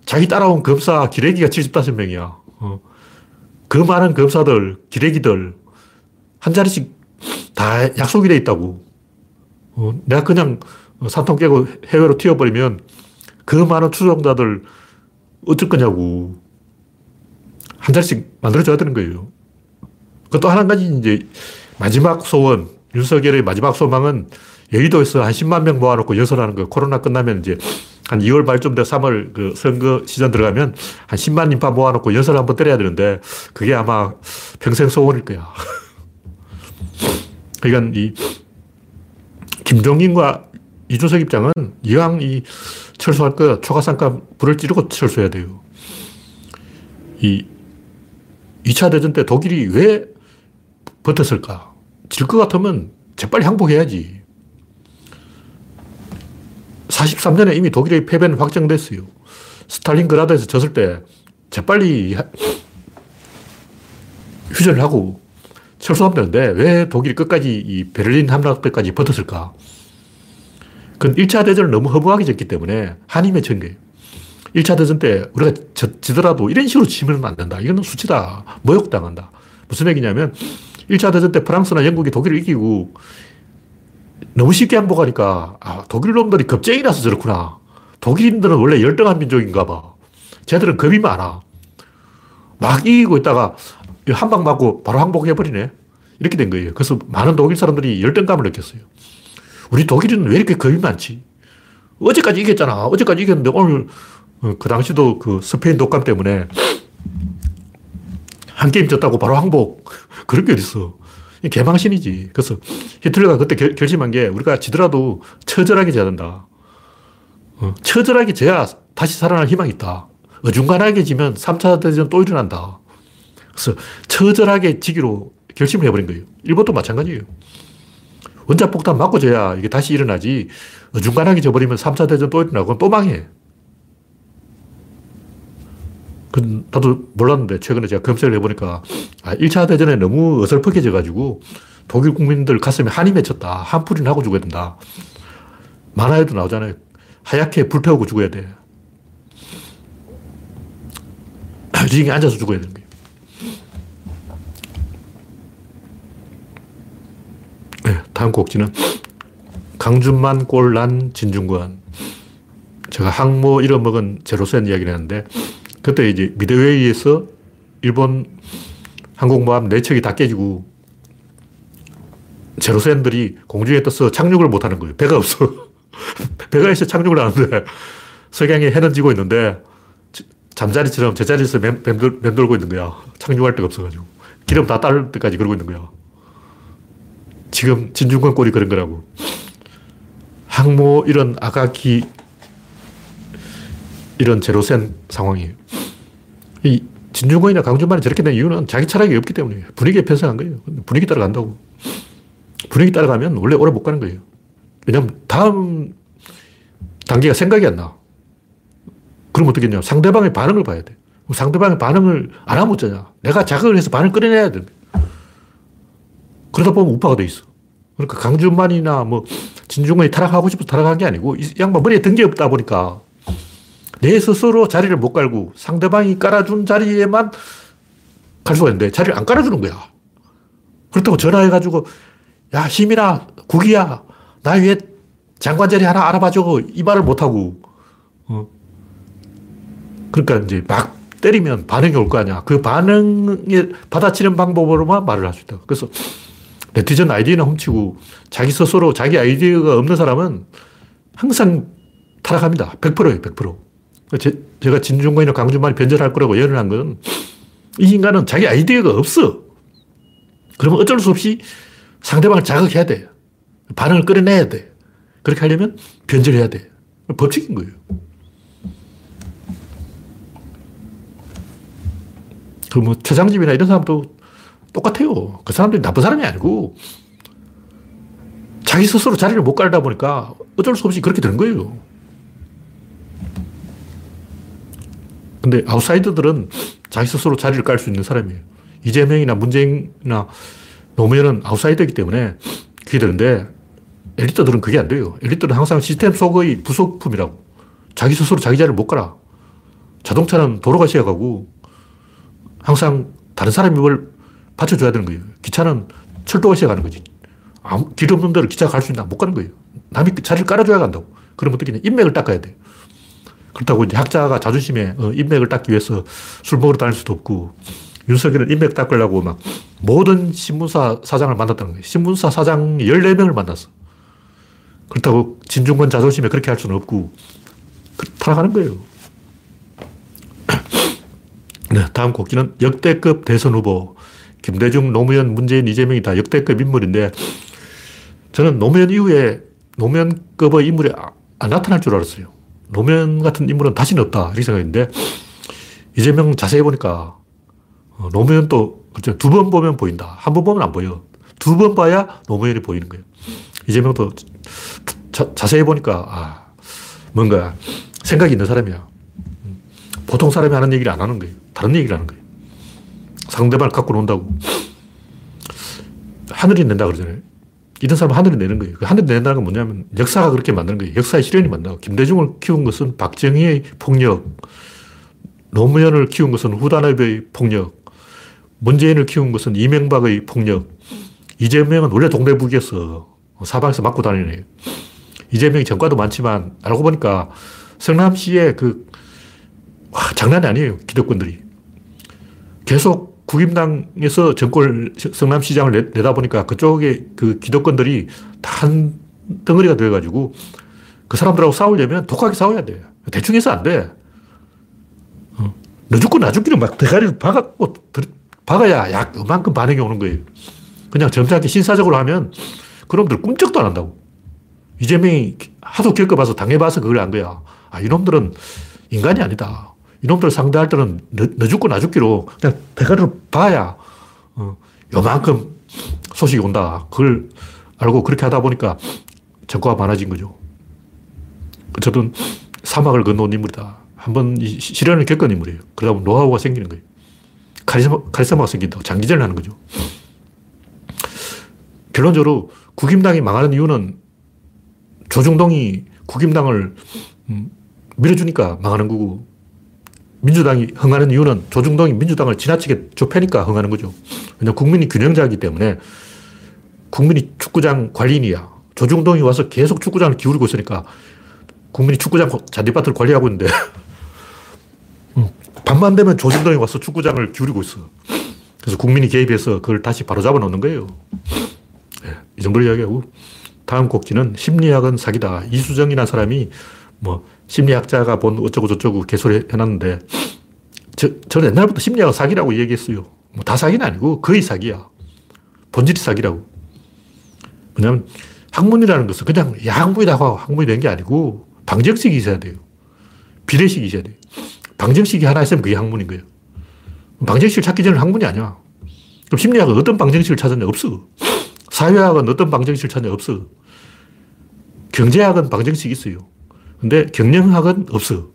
[SPEAKER 1] 자기 따라온 검사 기레기가 75명이야. 어. 그 많은 검사들, 기레기들, 한 자리씩 다 약속이 돼 있다고. 어, 내가 그냥 산통 깨고 해외로 튀어버리면 그 많은 추종자들 어쩔 거냐고. 한 자리씩 만들어줘야 되는 거예요. 그것도 한 가지 이제 마지막 소원, 윤석열의 마지막 소망은 여의도에서 한 10만 명 모아놓고 연설하는 거. 코로나 끝나면 이제 한 2월 말쯤 돼 3월 그 선거 시즌 들어가면 한 10만 인파 모아놓고 연설 한번 때려야 되는데 그게 아마 평생 소원일 거야. 그러니까 이 김종인과 이준석 입장은 이왕 이 철수할 거 초가상가 불을 찌르고 철수해야 돼요. 이 2차 대전 때 독일이 왜 버텼을까? 질 것 같으면 재빨리 항복해야지. 43년에 이미 독일의 패배는 확정됐어요. 스탈린그라드에서 졌을 때 재빨리 휴전을 하고 철수하면 되는데 왜 독일이 끝까지 이 베를린 함락 때까지 버텼을까? 그건 1차 대전을 너무 허무하게 졌기 때문에 한이 맺힌 거예요. 1차 대전 때 우리가 지더라도 이런 식으로 지면 안 된다. 이건 수치다. 모욕당한다. 무슨 얘기냐면 1차 대전 때 프랑스나 영국이 독일을 이기고 너무 쉽게 항복하니까 아, 독일 놈들이 겁쟁이라서 저렇구나. 독일인들은 원래 열등한 민족인가 봐. 쟤들은 겁이 많아. 막 이기고 있다가 한 방 맞고 바로 항복해버리네. 이렇게 된 거예요. 그래서 많은 독일 사람들이 열등감을 느꼈어요. 우리 독일은 왜 이렇게 겁이 많지? 어제까지 이겼잖아. 어제까지 이겼는데 오늘 어, 그 당시도 그 스페인 독감 때문에 한 게임 졌다고 바로 항복. 그런 게 어딨어. 개망신이지. 그래서 히틀러가 그때 결, 결심한 게 우리가 지더라도 처절하게 져야 된다. 어, 처절하게 져야 다시 살아날 희망이 있다. 어중간하게 지면 3차 대전 또 일어난다. 그래서 처절하게 지기로 결심을 해버린 거예요. 일본도 마찬가지예요. 원자폭탄 맞고 져야 이게 다시 일어나지. 어중간하게 져버리면 3차 대전 또 일어나고 또 망해. 그, 나도 몰랐는데 최근에 제가 검색을 해보니까 아, 1차 대전에 너무 어설프게 져가지고 독일 국민들 가슴에 한이 맺혔다. 한풀이 나고 죽어야 된다. 만화에도 나오잖아요. 하얗게 불태우고 죽어야 돼. 링에 앉아서 죽어야 되는 거예요. 네, 다음 곡지는 강준만 꼴난 진중권. 제가 항모 잃어먹은 제로센 이야기를 했는데 그때 이제 미드웨이에서 일본 항공모함 4척이 다 깨지고 제로센들이 공중에 떠서 착륙을 못 하는 거예요. 배가 없어. 배가 있어 착륙을 하는데 석양이 해는 지고 있는데 잠자리처럼 제자리에서 맴, 맴돌, 맴돌고 있는 거야. 착륙할 데가 없어가지고. 기름 다딸 때까지 그러고 있는 거야. 지금 진중권 꼴이 그런 거라고. 항모 이런 아가키 이런 제로센 상황이에요. 이 진중권이나 강준만이 저렇게 된 이유는 자기 철학이 없기 때문이에요. 분위기에 편성한 거예요. 분위기 따라간다고. 분위기 따라가면 원래 오래 못 가는 거예요. 왜냐면 다음 단계가 생각이 안 나. 그럼 어떻게 냐 상대방의 반응을 봐야 돼. 상대방의 반응을 안 하면 어쩌냐. 내가 자극을 해서 반응을 끌어내야 돼. 그러다 보면 우파가 돼 있어. 그러니까 강준만이나 뭐 진중권이 타락하고 싶어서 타락한 게 아니고 이 양반 머리에 든 게 없다 보니까 내 스스로 자리를 못 깔고 상대방이 깔아준 자리에만 갈 수가 있는데 자리를 안 깔아주는 거야. 그렇다고 전화해가지고 야 힘이나 국이야 나 위에 장관 자리 하나 알아봐줘 이 말을 못하고 어. 그러니까 이제 막 때리면 반응이 올 거 아니야. 그 반응에 받아치는 방법으로만 말을 할 수 있다. 그래서 네티즌 아이디어는 훔치고 자기 스스로 자기 아이디어가 없는 사람은 항상 타락합니다. 100%예요, 100%. 제, 제가 진중권이나 강준만이 변절할 거라고 예언을 한 건 이 인간은 자기 아이디어가 없어. 그러면 어쩔 수 없이 상대방을 자극해야 돼. 반응을 끌어내야 돼. 그렇게 하려면 변절해야 돼. 법칙인 거예요. 그뭐 최장집이나 이런 사람도 똑같아요. 그 사람들이 나쁜 사람이 아니고 자기 스스로 자리를 못 깔다 보니까 어쩔 수 없이 그렇게 되는 거예요. 근데 아웃사이더들은 자기 스스로 자리를 깔 수 있는 사람이에요. 이재명이나 문재인이나 노무현은 아웃사이더이기 때문에 그게 되는데 엘리트들은 그게 안 돼요. 엘리트는 항상 시스템 속의 부속품이라고. 자기 스스로 자기 자리를 못 가라. 자동차는 도로가 시작하고 항상 다른 사람이 뭘 받쳐줘야 되는 거예요. 기차는 철도가 시작하는 거지. 아무, 길 없는 데를 기차가 갈수 있나? 못 가는 거예요. 남이 자리를 깔아줘야 간다고. 그럼 어떻게 냐 인맥을 닦아야 돼. 그렇다고 이제 학자가 자존심에 어, 인맥을 닦기 위해서 술 먹으러 다닐 수도 없고 윤석열은 인맥 닦으려고 막 모든 신문사 사장을 만났다는 거예요. 신문사 사장 14명을 만났어. 그렇다고 진중권 자존심에 그렇게 할 수는 없고 그, 타락하는 거예요. 네, 다음 곡기는 역대급 대선 후보. 김대중, 노무현, 문재인, 이재명이 다 역대급 인물인데 저는 노무현 이후에 노무현급의 인물이 아, 안 나타날 줄 알았어요. 노무현 같은 인물은 다시는 없다. 이렇게 생각했는데, 이재명 자세히 보니까, 어, 노무현도, 그렇죠. 두번 보면 보인다. 한 번 보면 안 보여. 두 번 봐야 노무현이 보이는 거예요. 이재명도 자, 자세히 보니까, 아, 뭔가 생각이 있는 사람이야. 음, 보통 사람이 하는 얘기를 안 하는 거예요. 다른 얘기를 하는 거예요. 상대방을 갖고 논다고. 하늘이 낸다 그러잖아요. 이런 사람은 하늘이 내는 거예요. 그 하늘이 낸다는 건 뭐냐면 역사가 그렇게 만드는 거예요. 역사의 실현이 만든다. 김대중을 키운 것은 박정희의 폭력, 노무현을 키운 것은 후단협의 폭력, 문재인을 키운 것은 이명박의 폭력, 이재명은 원래 동대북이었어. 사방에서 맞고 다니네. 이재명이 전과도 많지만 알고 보니까 성남시에 그 와, 장난이 아니에요. 기득권들이. 계속 국임당에서 정권 성남시장을 내, 다 보니까 그쪽에 그 기득권들이 다 한 덩어리가 되어가지고 그 사람들하고 싸우려면 독하게 싸워야 돼. 대충 해서 안 돼. 어. 너 죽고 나 죽기는 막 대가리를 박았고, 박아야 약 그만큼 반응이 오는 거예요. 그냥 점잖게 신사적으로 하면 그놈들 꿈쩍도 안 한다고. 이재명이 하도 겪어봐서 당해봐서 그걸 안 거야. 아, 이놈들은 인간이 아니다. 이놈들 상대할 때는 너, 너 죽고 나 죽기로 그냥 대가리를 봐야 어, 요만큼 소식이 온다. 그걸 알고 그렇게 하다 보니까 전과가 많아진 거죠. 어쨌든 사막을 건너온 인물이다. 한번 시련을 겪은 인물이에요. 그러다 보면 노하우가 생기는 거예요. 카리스마, 카리스마가 생긴다고 장기전을 하는 거죠. 결론적으로 국임당이 망하는 이유는 조중동이 국임당을 음, 밀어주니까 망하는 거고 민주당이 흥하는 이유는 조중동이 민주당을 지나치게 좁혀니까 흥하는 거죠. 왜냐 국민이 균형자이기 때문에 국민이 축구장 관리인이야. 조중동이 와서 계속 축구장을 기울이고 있으니까 국민이 축구장 잔디밭을 관리하고 있는데 음, 밤만 되면 조중동이 와서 축구장을 기울이고 있어. 그래서 국민이 개입해서 그걸 다시 바로 잡아 놓는 거예요. 네, 이 정도로 이야기하고 다음 곡지는 심리학은 사기다. 이수정이라는 사람이 뭐 심리학자가 본 어쩌고 저쩌고 개소리 해놨는데 저, 저는 옛날부터 심리학은 사기라고 얘기했어요. 뭐 다 사기는 아니고 거의 사기야. 본질이 사기라고. 왜냐면 학문이라는 것은 그냥 야 학문이라고 하고 학문이 된 게 아니고 방정식이 있어야 돼요. 비례식이 있어야 돼요. 방정식이 하나 있으면 그게 학문인 거예요. 방정식을 찾기 전에 학문이 아니야. 그럼 심리학은 어떤 방정식을 찾았냐? 없어. 사회학은 어떤 방정식을 찾냐? 없어. 경제학은 방정식이 있어요. 근데 경영학은 없어.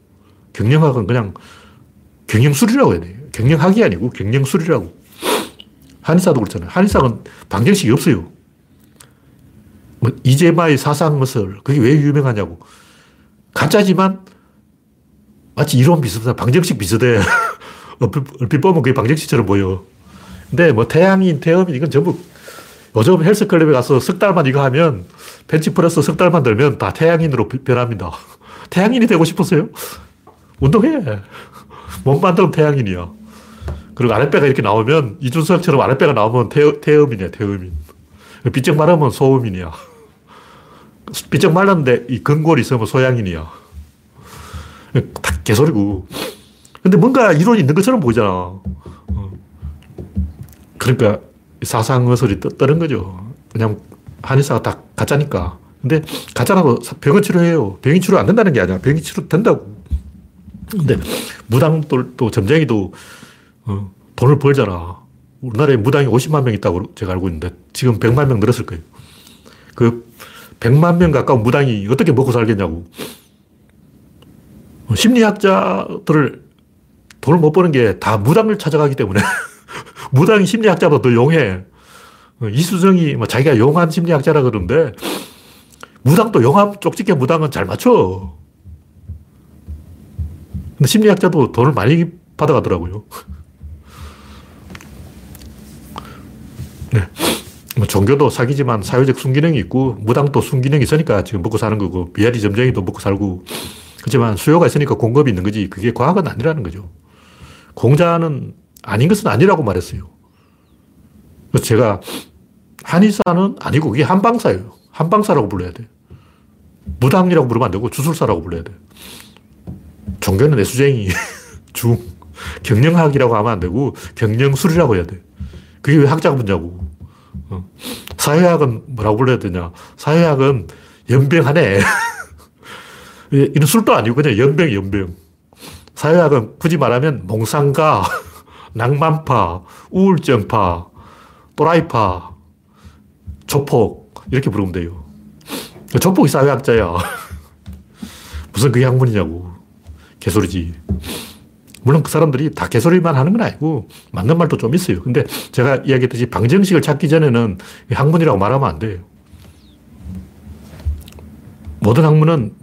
[SPEAKER 1] 경영학은 그냥 경영술이라고 해야 돼요. 경영학이 아니고 경영술이라고. 한의사도 그렇잖아요. 한의사는 방정식이 없어요. 뭐 이재마의 사상머슬 그게 왜 유명하냐고. 가짜지만 마치 이론 비슷하다. 방정식 비슷해. 얼핏, 얼핏 보면 그게 방정식처럼 보여. 근데 뭐 태양인, 태음인 이건 전부 요즘 헬스클럽에 가서 석 달만 이거 하면 벤치프레스 석 달만 들면 다 태양인으로 변합니다. 태양인이 되고 싶었어요? 운동해. 몸 만들면 태양인이야. 그리고 아랫배가 이렇게 나오면 이준석처럼 아랫배가 나오면 태, 태음이냐, 태음인. 삐쩍 마르면 소음인이야. 삐쩍 말랐는데 이 근골이 있으면 소양인이야. 다 개소리고. 근데 뭔가 이론이 있는 것처럼 보이잖아. 어. 그러니까 사상어설이 떠는 거죠. 그냥 한의사가 다 가짜니까. 근데 가짜라도 병은 치료해요. 병이 치료 안 된다는 게 아니야. 병이 치료 된다고. 근데 무당도 점쟁이도 어, 돈을 벌잖아. 우리나라에 무당이 50만 명 있다고 제가 알고 있는데 지금 100만 명 늘었을 거예요. 그 100만 명 가까운 무당이 어떻게 먹고 살겠냐고. 어, 심리학자들을 돈을 못 버는 게 다 무당을 찾아가기 때문에 무당이 심리학자보다 더 용해. 어, 이수정이 뭐 자기가 용한 심리학자라 그러는데 무당도 용함 쪽집게 무당은 잘 맞춰. 근데 심리학자도 돈을 많이 받아가더라고요. 네. 뭐 종교도 사기지만 사회적 순기능이 있고 무당도 순기능이 있으니까 지금 먹고 사는 거고 비아리 점쟁이도 먹고 살고 그렇지만 수요가 있으니까 공급이 있는 거지 그게 과학은 아니라는 거죠. 공자는 아닌 것은 아니라고 말했어요. 그래서 제가 한의사는 아니고 그게 한방사예요. 한방사라고 불러야 돼. 무당이라고 부르면 안 되고 주술사라고 불러야 돼. 종교는 내수쟁이, 중. 경영학이라고 하면 안 되고 경영술이라고 해야 돼. 그게 왜 학자가 묻냐고. 어. 사회학은 뭐라고 불러야 되냐. 사회학은 연병하네. 이런 술도 아니고 그냥 연병, 연병. 사회학은 굳이 말하면 몽상가, 낭만파, 우울증파, 또라이파, 조폭, 이렇게 부르면 돼요. 조폭이 사회학자야. 무슨 그게 학문이냐고. 개소리지. 물론 그 사람들이 다 개소리만 하는 건 아니고 맞는 말도 좀 있어요. 근데 제가 이야기했듯이 방정식을 찾기 전에는 학문이라고 말하면 안 돼요. 모든 학문은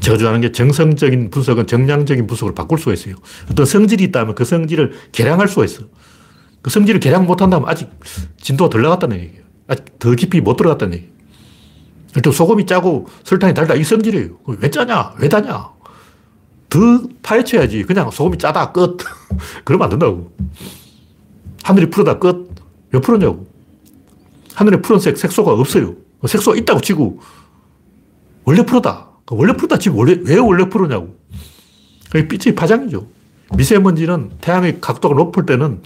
[SPEAKER 1] 제가 좋아하는 게 정성적인 분석은 정량적인 분석으로 바꿀 수가 있어요. 어떤 성질이 있다면 그 성질을 개량할 수가 있어. 그 성질을 개량 못 한다면 아직 진도가 덜 나갔다는 얘기예요. 아직 더 깊이 못 들어갔다는 얘기예요. 일단 소금이 짜고 설탕이 달다. 이 성질이에요. 왜 짜냐? 왜 다냐? 더 파헤쳐야지. 그냥 소금이 짜다. 끝. 그러면 안 된다고. 하늘이 푸르다. 끝. 왜 푸르냐고. 하늘에 푸른색 색소가 없어요. 뭐 색소가 있다고 치고 원래 푸르다. 그 원래 푸르다 치면 원래, 왜 원래 푸르냐고. 빛의 파장이죠. 미세먼지는 태양의 각도가 높을 때는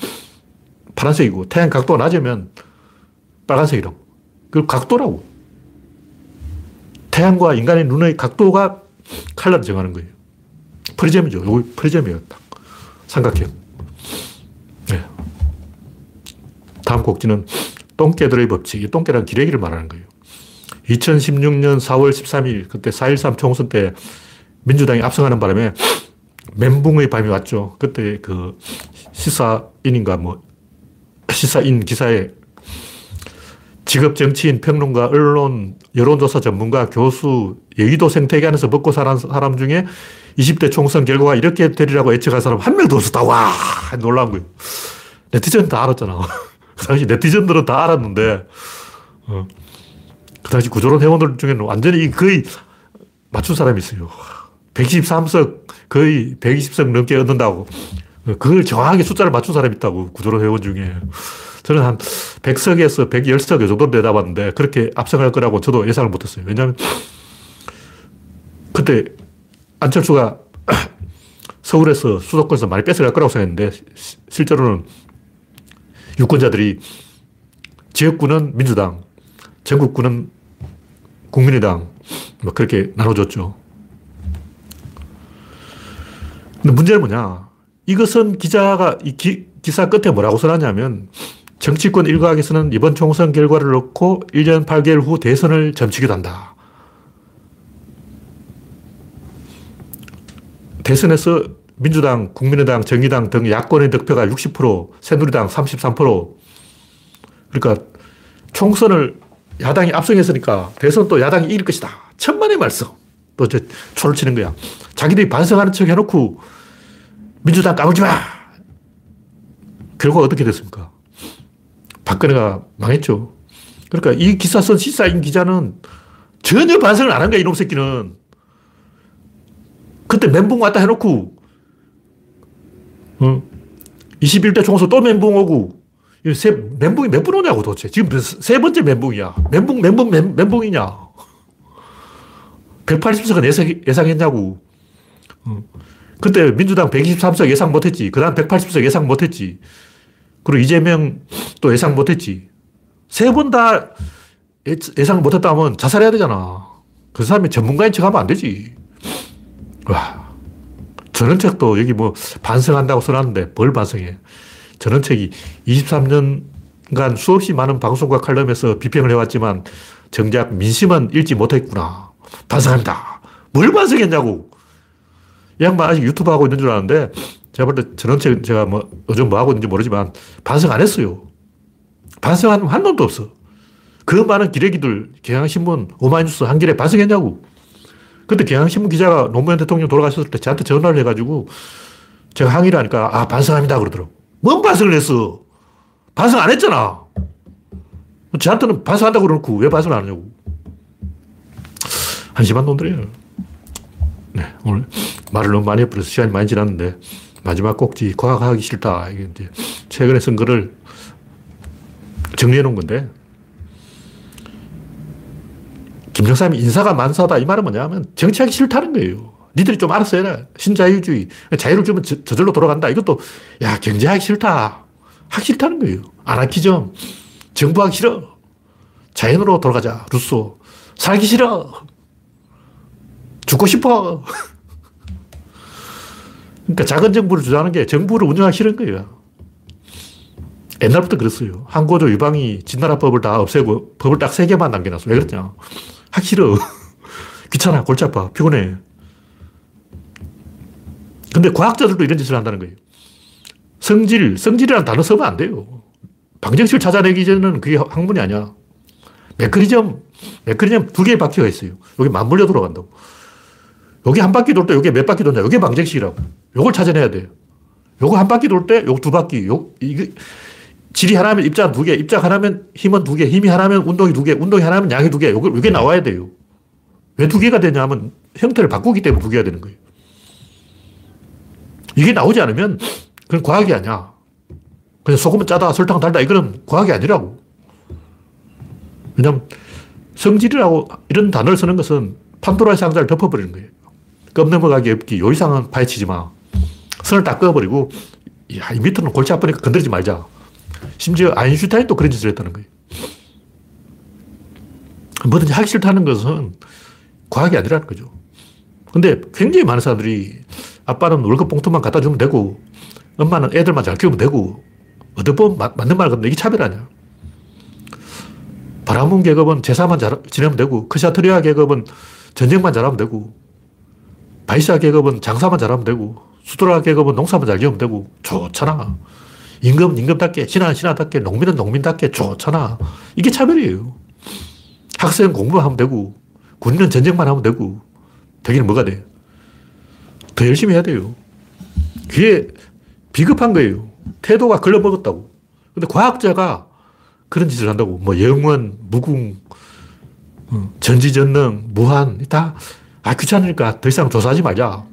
[SPEAKER 1] 파란색이고 태양 각도가 낮으면 빨간색이라고. 그 각도라고. 태양과 인간의 눈의 각도가 칼라를 정하는 거예요. 프리즘이죠. 이거 프리즘이에요. 딱. 삼각형. 네. 다음 곡지는 똥개들의 법칙. 이 똥개란 기레기를 말하는 거예요. 2016년 4월 13일, 그때 4.13 총선 때 민주당이 압승하는 바람에 멘붕의 밤이 왔죠. 그때 그 시사인인가 뭐, 시사인 기사에 직업 정치인, 평론가, 언론, 여론조사 전문가, 교수, 여의도 생태계 안에서 먹고 사는 사람 중에 20대 총선 결과가 이렇게 되리라고 예측한 사람 한 명도 없었다. 와! 놀라운 거예요. 네티즌 다 알았잖아. 그 당시 네티즌들은 다 알았는데, 어. 그 당시 구조론 회원들 중에는 완전히 거의 맞춘 사람이 있어요. 123석, 거의 120석 넘게 얻는다고. 그걸 정확하게 숫자를 맞춘 사람이 있다고, 구조론 회원 중에. 저는 한 100석에서 110석 정도 내다봤는데, 그렇게 압승할 거라고 저도 예상을 못 했어요. 왜냐하면, 그때 안철수가 서울에서 수도권에서 많이 뺏어갈 거라고 생각했는데, 실제로는 유권자들이 지역구는 민주당, 전국구는 국민의당, 뭐 그렇게 나눠줬죠. 근데 문제는 뭐냐. 이것은 기자가 이 기, 기사 끝에 뭐라고 써놨냐면 정치권 일각에서는 이번 총선 결과를 놓고 1년 8개월 후 대선을 점치기도 한다. 대선에서 민주당, 국민의당, 정의당 등 야권의 득표가 60%, 새누리당 33%. 그러니까 총선을 야당이 압승했으니까 대선 또 야당이 이길 것이다. 천만의 말씀. 또 이제 초를 치는 거야. 자기들이 반성하는 척 해놓고 민주당 까불지 마! 결과가 어떻게 됐습니까? 박근혜가 망했죠. 그러니까 이 기사 쓴 시사인 기자는 전혀 반성을 안 한 거야, 이놈 새끼는. 그때 멘붕 왔다 해놓고, 어? 21대 총선 또 멘붕 오고, 세, 멘붕이 몇번 오냐고 도대체. 지금 세 번째 멘붕이야. 멘붕, 멘붕, 멘, 멘붕이냐. 180석 예상, 예상했냐고. 어. 그때 민주당 123석 예상 못했지. 그 다음 180석 예상 못했지. 그리고 이재명 또 예상 못했지. 세 번 다 예상 못했다면 자살해야 되잖아. 그 사람이 전문가인 척 하면 안 되지. 와. 전원책도 여기 뭐 반성한다고 써놨는데 뭘 반성해. 전원책이 23년간 수없이 많은 방송과 칼럼에서 비평을 해왔지만 정작 민심은 읽지 못했구나. 반성합니다. 뭘 반성했냐고. 이 양반 아직 유튜브 하고 있는 줄 아는데 제가 볼때 전원책 제가 뭐 요즘 뭐 하고 있는지 모르지만 반성 안 했어요. 반성한 한 놈도 없어. 그 많은 기레기들 경향신문, 오마이뉴스, 한겨레 반성했냐고. 그때 경향신문 기자가 노무현 대통령 돌아가셨을 때 저한테 전화를 해가지고 제가 항의를 하니까 아 반성합니다 그러더라고. 뭔 반성을 했어? 반성 안 했잖아. 저한테는 반성한다고 그러놓고 왜 반성을 안 하냐고. 한심한 놈들이에요. 네, 오늘 말을 너무 많이 해버려서 시간이 많이 지났는데 마지막 꼭지 과학하기 싫다. 이게 이제 최근에 쓴 거를 정리해 놓은 건데 김정삼이 인사가 만사다 이 말은 뭐냐면 정치하기 싫다는 거예요. 니들이 좀 알아서 해라. 신자유주의. 자유를 주면 저, 절로 돌아간다. 이것도 야 경제하기 싫다. 하기 싫다는 거예요. 아나키즘. 정부하기 싫어. 자연으로 돌아가자. 루소. 살기 싫어. 죽고 싶어. 그러니까 작은 정부를 주장하는 게 정부를 운영하기 싫은 거예요. 옛날부터 그랬어요. 항고조 유방이 진나라법을 다 없애고 법을 딱 세 개만 남겨놨어. 왜 그랬냐. 하기 싫어. 귀찮아. 골치 아파. 피곤해. 근데 과학자들도 이런 짓을 한다는 거예요. 성질, 성질이라는 단어 쓰면 안 돼요. 방정식을 찾아내기 전에는 그게 학문이 아니야. 메커니즘, 메커니즘 두 개의 바퀴가 있어요. 여기 맞물려 돌아간다고. 여기 한 바퀴 돌 때 여기 몇 바퀴 도냐. 여기 방정식이라고. 요걸 찾아내야 돼요. 요거 한 바퀴 돌 때 요거 두 바퀴. 요, 이게, 질이 하나면 입자 두 개, 입자 하나면 힘은 두 개, 힘이 하나면 운동이 두 개, 운동이 하나면 양이 두 개. 요게, 요게 나와야 돼요. 왜 두 개가 되냐면 형태를 바꾸기 때문에 두 개가 되는 거예요. 이게 나오지 않으면 그건 과학이 아니야. 그냥 소금은 짜다, 설탕 달다, 이거는 과학이 아니라고. 왜냐면 성질이라고 이런 단어를 쓰는 것은 판도라의 상자를 덮어버리는 거예요. 껌 넘어가기 없기. 요 이상은 파헤치지 마. 선을 딱 그어버리고, 야, 이 밑으로는 골치 아프니까 건드리지 말자. 심지어 아인슈타인도 그런 짓을 했다는 거예요. 뭐든지 하기 싫다는 것은 과학이 아니라는 거죠. 근데 굉장히 많은 사람들이 아빠는 월급 봉투만 갖다 주면 되고, 엄마는 애들만 잘 키우면 되고, 어떻게 맞는 말 같은데 이게 차별 아니야. 바라문 계급은 제사만 잘 지내면 되고, 크샤트리아 계급은 전쟁만 잘하면 되고, 바이샤 계급은 장사만 잘하면 되고, 수드라 계급은 농사만 잘 지으면 되고, 좋잖아. 임금은 임금답게, 신하는 신하답게, 농민은 농민답게 좋잖아. 이게 차별이에요. 학생은 공부만 하면 되고, 군인은 전쟁만 하면 되고, 되기는 뭐가 돼? 더 열심히 해야 돼요. 그게 비겁한 거예요. 태도가 걸러먹었다고. 근데 과학자가 그런 짓을 한다고. 뭐 영원, 무궁, 어, 전지전능, 무한, 다, 아, 귀찮으니까 더 이상 조사하지 말자.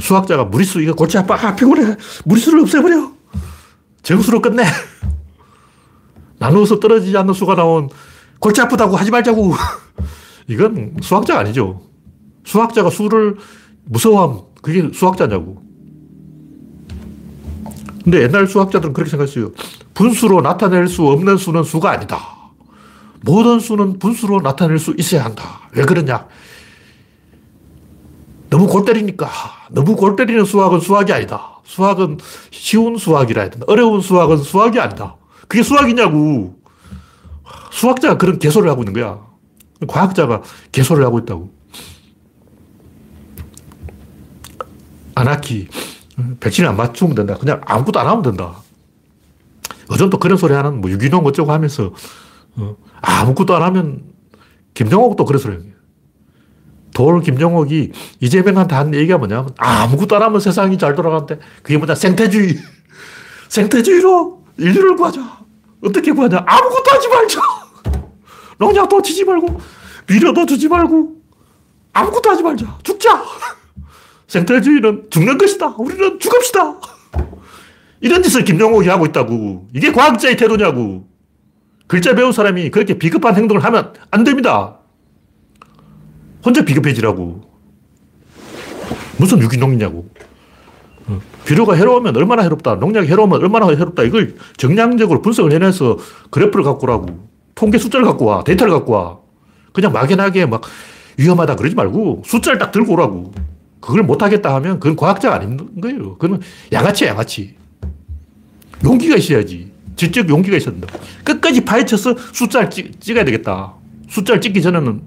[SPEAKER 1] 수학자가 무리수, 이거 골치 아파, 아, 피곤해. 무리수를 없애버려. 정수로 끝내. 나누어서 떨어지지 않는 수가 나온 골치 아프다고 하지 말자고. 이건 수학자가 아니죠. 수학자가 수를 무서워함, 그게 수학자냐고. 근데 옛날 수학자들은 그렇게 생각했어요. 분수로 나타낼 수 없는 수는 수가 아니다. 모든 수는 분수로 나타낼 수 있어야 한다. 왜 그러냐? 너무 골 때리니까. 너무 골 때리는 수학은 수학이 아니다. 수학은 쉬운 수학이라 해야 된다. 어려운 수학은 수학이 아니다. 그게 수학이냐고. 수학자가 그런 개소를 하고 있는 거야. 과학자가 개소를 하고 있다고. 아나키. 백신을 안 맞추면 된다. 그냥 아무것도 안 하면 된다. 또 그런 소리 하는 뭐 유기농 어쩌고 하면서 어, 아무것도 안 하면 김정옥도 그런 소리 해요. 돌 김정옥이 이재명한테 한 얘기가 뭐냐면 아무것도 안 하면 세상이 잘 돌아가는데 그게 뭐냐 생태주의. 생태주의로 인류를 구하자. 어떻게 구하냐? 아무것도 하지 말자. 농약도 치지 말고 비료도 주지 말고 아무것도 하지 말자. 죽자. 생태주의는 죽는 것이다. 우리는 죽읍시다. 이런 짓을 김정옥이 하고 있다고. 이게 과학자의 태도냐고. 글자 배운 사람이 그렇게 비겁한 행동을 하면 안 됩니다. 혼자 비겁해지라고. 무슨 유기농이냐고. 어, 비료가 해로우면 얼마나 해롭다. 농약이 해로우면 얼마나 해롭다. 이걸 정량적으로 분석을 해내서 그래프를 갖고 오라고. 통계 숫자를 갖고 와. 데이터를 갖고 와. 그냥 막연하게 막 위험하다 그러지 말고 숫자를 딱 들고 오라고. 그걸 못하겠다 하면 그건 과학자가 아닌 거예요. 그건 양아치야, 양아치. 용기가 있어야지. 질적 용기가 있어야 된다. 끝까지 파헤쳐서 숫자를 찍, 찍어야 되겠다. 숫자를 찍기 전에는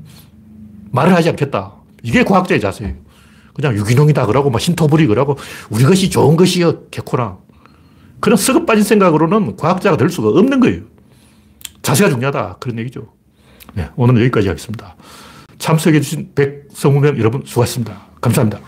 [SPEAKER 1] 말을 하지 않겠다. 이게 과학자의 자세예요. 그냥 유기농이다 그러고 막 신토부리 그러고 우리 것이 좋은 것이요. 개코나. 그런 썩어 빠진 생각으로는 과학자가 될 수가 없는 거예요. 자세가 중요하다. 그런 얘기죠. 네, 오늘은 여기까지 하겠습니다. 참석해주신 백성우명 여러분 수고하셨습니다. 감사합니다.